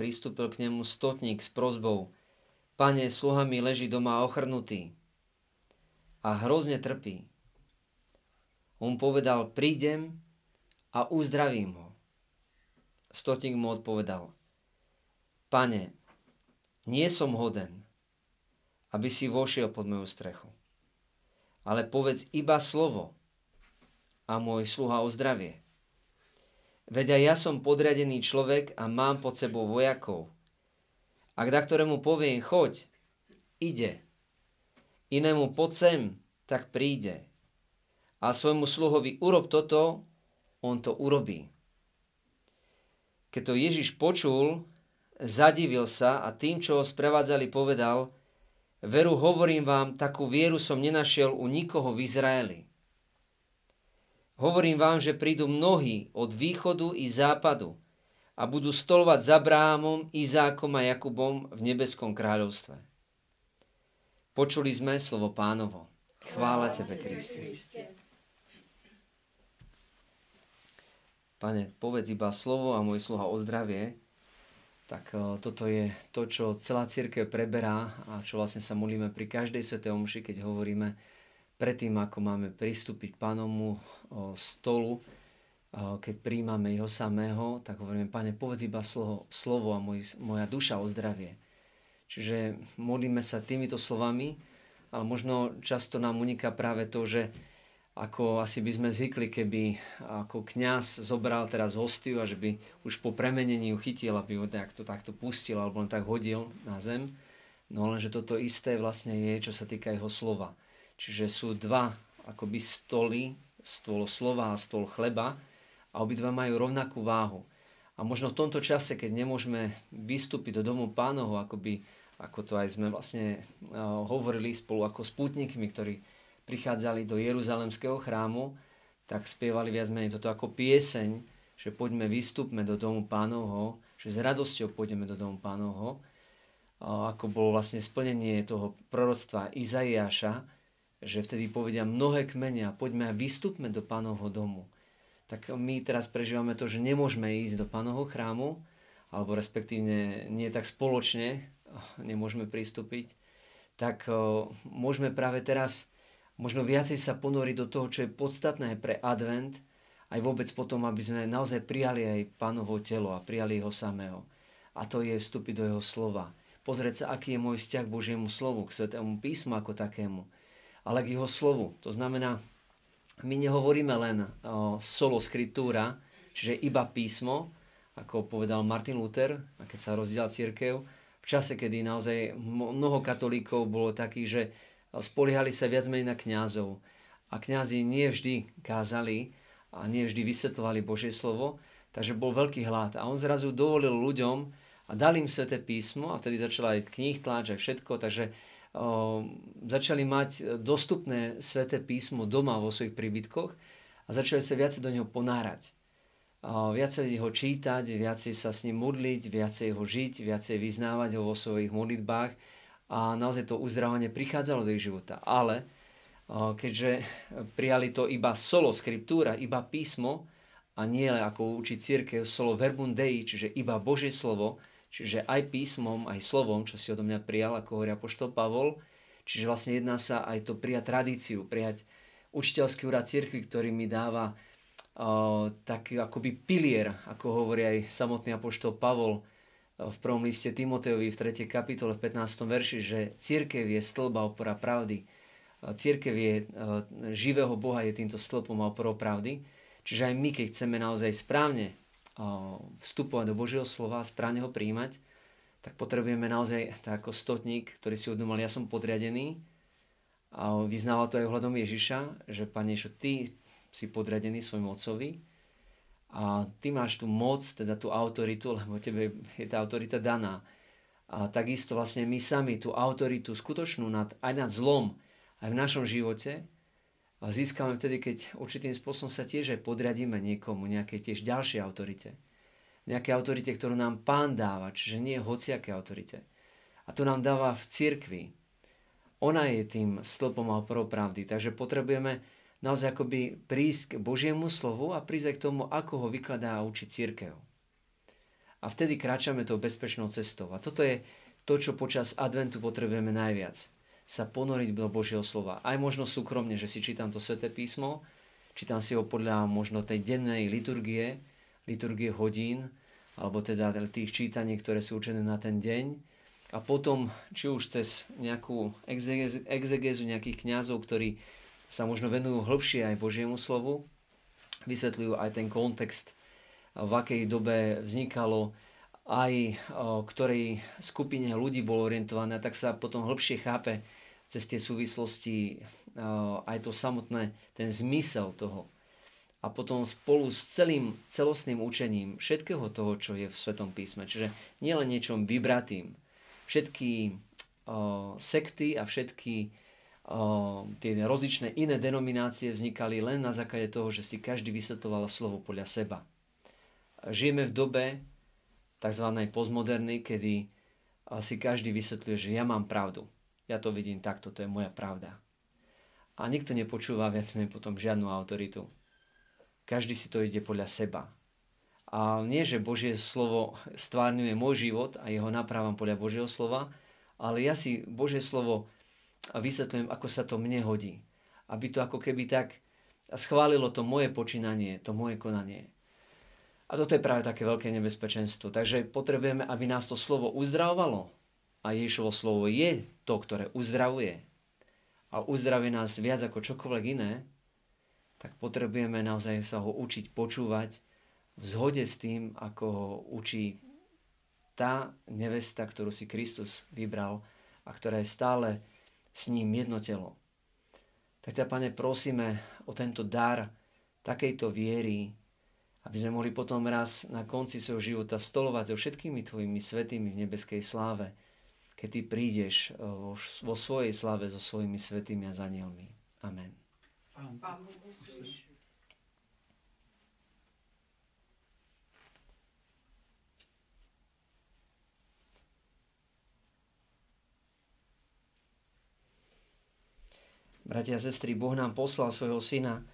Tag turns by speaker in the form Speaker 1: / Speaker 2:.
Speaker 1: pristúpil k nemu stotník s prozbou. Pane, sluha mi leží doma ochrnutý a hrozne trpí. On povedal, prídem a uzdravím ho. Stotník mu odpovedal, Pane, nie som hoden, aby si vošiel pod moju strechu, ale povedz iba slovo a môj sluha ozdravie. Veď aj ja som podriadený človek a mám pod sebou vojakov. Ak da ktorému poviem, choď, ide. Inému poď sem, tak príde. A svojmu sluhovi urob toto, on to urobí. Keď to Ježiš počul, zadivil sa a tým, čo ho sprevádzali, povedal, veru hovorím vám, takú vieru som nenašiel u nikoho v Izraeli. Hovorím vám, že prídu mnohí od východu i západu a budú stolovať s Abrahamom, Izákom a Jakubom v nebeskom kráľovstve. Počuli sme slovo pánovo. Chvála Tebe, Kriste. Pane, povedz iba slovo a môj sluha o zdravie. Tak e, toto je to, čo celá církev preberá a čo vlastne sa modlíme pri každej svetej omši, keď hovoríme predtým, ako máme pristúpiť pánomu stolu, keď príjmame jeho samého, tak hovoríme, pane, povedz iba slovo, slovo a môj, moja duša o zdravie. Čiže modlíme sa týmito slovami, ale možno často nám uniká práve to, že ako asi by sme zvykli, keby ako kňaz zobral teraz hostiu a že by už po premenení ju chytil, aby ho takto, takto pustil alebo len tak hodil na zem. No lenže toto isté vlastne je, čo sa týka jeho slova. Čiže sú dva akoby stoly, stôl slova a stôl chleba a obidva majú rovnakú váhu. A možno v tomto čase, keď nemôžeme vystúpiť do domu pánoho, akoby, ako to aj sme vlastne uh, hovorili spolu ako spútnikmi, ktorí prichádzali do Jeruzalemského chrámu, tak spievali viac menej toto ako pieseň, že poďme, vystúpme do domu pánovho, že s radosťou pôjdeme do domu pánovho, ako bolo vlastne splnenie toho proroctva Izaiáša, že vtedy povedia mnohé kmenia, poďme a vystúpme do pánovho domu. Tak my teraz prežívame to, že nemôžeme ísť do pánovho chrámu, alebo respektívne nie tak spoločne nemôžeme pristúpiť, tak môžeme práve teraz možno viacej sa ponoriť do toho, čo je podstatné pre advent, aj vôbec potom, aby sme naozaj prijali aj pánovo telo a prijali ho samého. A to je vstúpiť do jeho slova. Pozrieť sa, aký je môj vzťah k Božiemu slovu, k Svetému písmu ako takému ale k jeho slovu. To znamená, my nehovoríme len o solo skriktúra, čiže iba písmo, ako povedal Martin Luther, a keď sa rozdiela církev, v čase, kedy naozaj mnoho katolíkov bolo takých, že spoliehali sa viac menej na kňazov. A kňazi nie vždy kázali a nie vždy vysvetlovali Božie slovo, takže bol veľký hlad. A on zrazu dovolil ľuďom a dal im sveté písmo a vtedy začala aj knih tlač, aj všetko, takže začali mať dostupné sveté písmo doma vo svojich príbytkoch a začali sa viacej do neho ponárať. Viacej ho čítať, viacej sa s ním modliť, viacej ho žiť, viacej vyznávať ho vo svojich modlitbách a naozaj to uzdravanie prichádzalo do ich života. Ale keďže prijali to iba solo skriptúra, iba písmo a nie ako učí církev solo verbum dei, čiže iba Božie slovo, Čiže aj písmom, aj slovom, čo si odo mňa prijal, ako hovorí apoštol Pavol. Čiže vlastne jedná sa aj to prijať tradíciu, prijať učiteľský úrad cirkvi, ktorý mi dáva uh, taký akoby pilier, ako hovorí aj samotný apoštol Pavol v prvom liste Timoteovi v 3. kapitole v 15. verši, že církev je stĺba opora pravdy. Církev je živého Boha, je týmto stĺpom a oporou pravdy. Čiže aj my, keď chceme naozaj správne vstupovať do Božieho slova a správne ho príjmať, tak potrebujeme naozaj tak ako stotník, ktorý si uvedomal, ja som podriadený a vyznával to aj ohľadom Ježiša, že Pane Ježiš, ty si podriadený svojmu otcovi a ty máš tú moc, teda tú autoritu, lebo tebe je tá autorita daná. A takisto vlastne my sami tú autoritu skutočnú nad, aj nad zlom, aj v našom živote, získame vtedy, keď určitým spôsobom sa tiež aj podriadíme niekomu, nejakej tiež ďalšej autorite. Nejakej autorite, ktorú nám pán dáva, čiže nie hociaké autorite. A to nám dáva v cirkvi. Ona je tým stĺpom a oporou pravdy. Takže potrebujeme naozaj akoby prísť k Božiemu slovu a prísť aj k tomu, ako ho vykladá a učí církev. A vtedy kráčame tou bezpečnou cestou. A toto je to, čo počas adventu potrebujeme najviac. Sa ponoriť do Božieho slova. Aj možno súkromne, že si čítam to sväté písmo, čítam si ho podľa možno tej dennej liturgie, liturgie hodín, alebo teda tých čítaní, ktoré sú určené na ten deň. A potom, či už cez nejakú exegézu nejakých kňazov, ktorí sa možno venujú hĺbšie aj Božiemu slovu, vysvetľujú aj ten kontext, v akej dobe vznikalo, aj o ktorej skupine ľudí bolo orientované, tak sa potom hĺbšie chápe cez tie súvislosti aj to samotné, ten zmysel toho a potom spolu s celým celostným učením všetkého toho, čo je v Svetom písme. Čiže nielen niečom vybratým. Všetky o, sekty a všetky tie rozličné iné denominácie vznikali len na základe toho, že si každý vysvetoval slovo podľa seba. Žijeme v dobe tzv. postmoderny, kedy si každý vysvetľuje, že ja mám pravdu. Ja to vidím takto, to je moja pravda. A nikto nepočúva viac menej potom žiadnu autoritu každý si to ide podľa seba. A nie, že Božie slovo stvárňuje môj život a jeho naprávam podľa Božieho slova, ale ja si Božie slovo vysvetľujem, ako sa to mne hodí. Aby to ako keby tak schválilo to moje počínanie, to moje konanie. A toto je práve také veľké nebezpečenstvo. Takže potrebujeme, aby nás to slovo uzdravovalo. A Ježišovo slovo je to, ktoré uzdravuje. A uzdraví nás viac ako čokoľvek iné, tak potrebujeme naozaj sa ho učiť počúvať v zhode s tým, ako ho učí tá nevesta, ktorú si Kristus vybral a ktorá je stále s ním jedno telo. Tak ťa, Pane, prosíme o tento dar takejto viery, aby sme mohli potom raz na konci svojho života stolovať so všetkými Tvojimi svetými v nebeskej sláve, keď Ty prídeš eh, vo svojej slave so svojimi svetými a zanielmi. Amen. Pán Bratia a sestry, Boh nám poslal svojho syna